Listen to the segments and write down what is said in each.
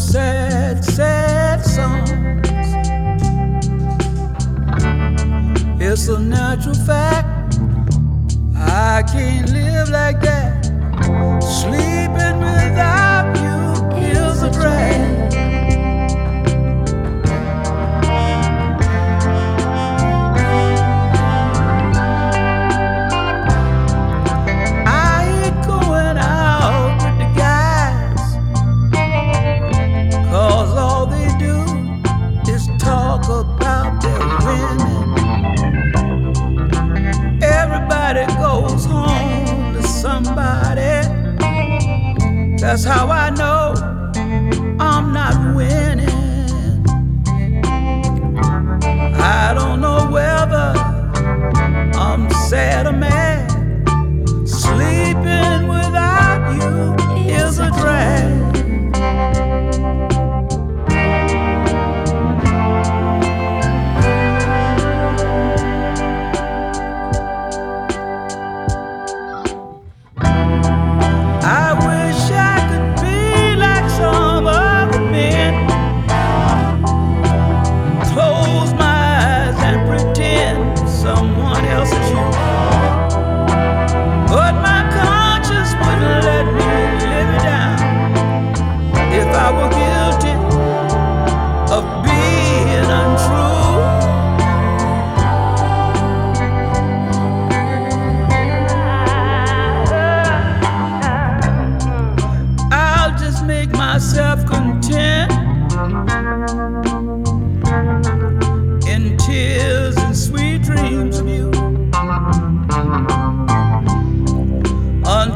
sad, sad songs. It's a natural fact. I can't live like that. Sleeping That's how I know I'm not winning. I don't know whether I'm sad or mad.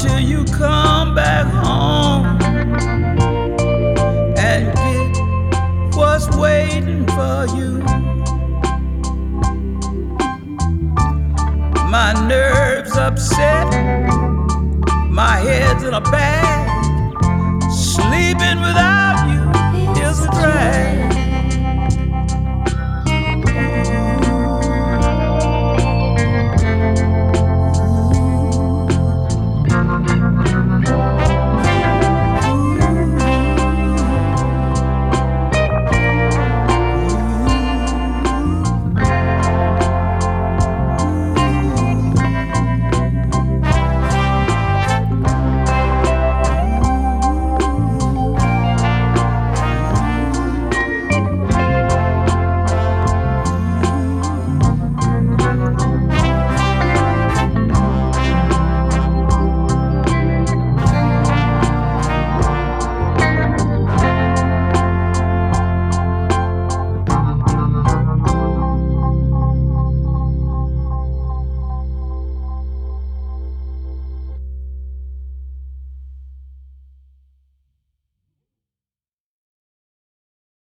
till you come back home and get what's waiting for you. My nerves upset, my head's in a bag.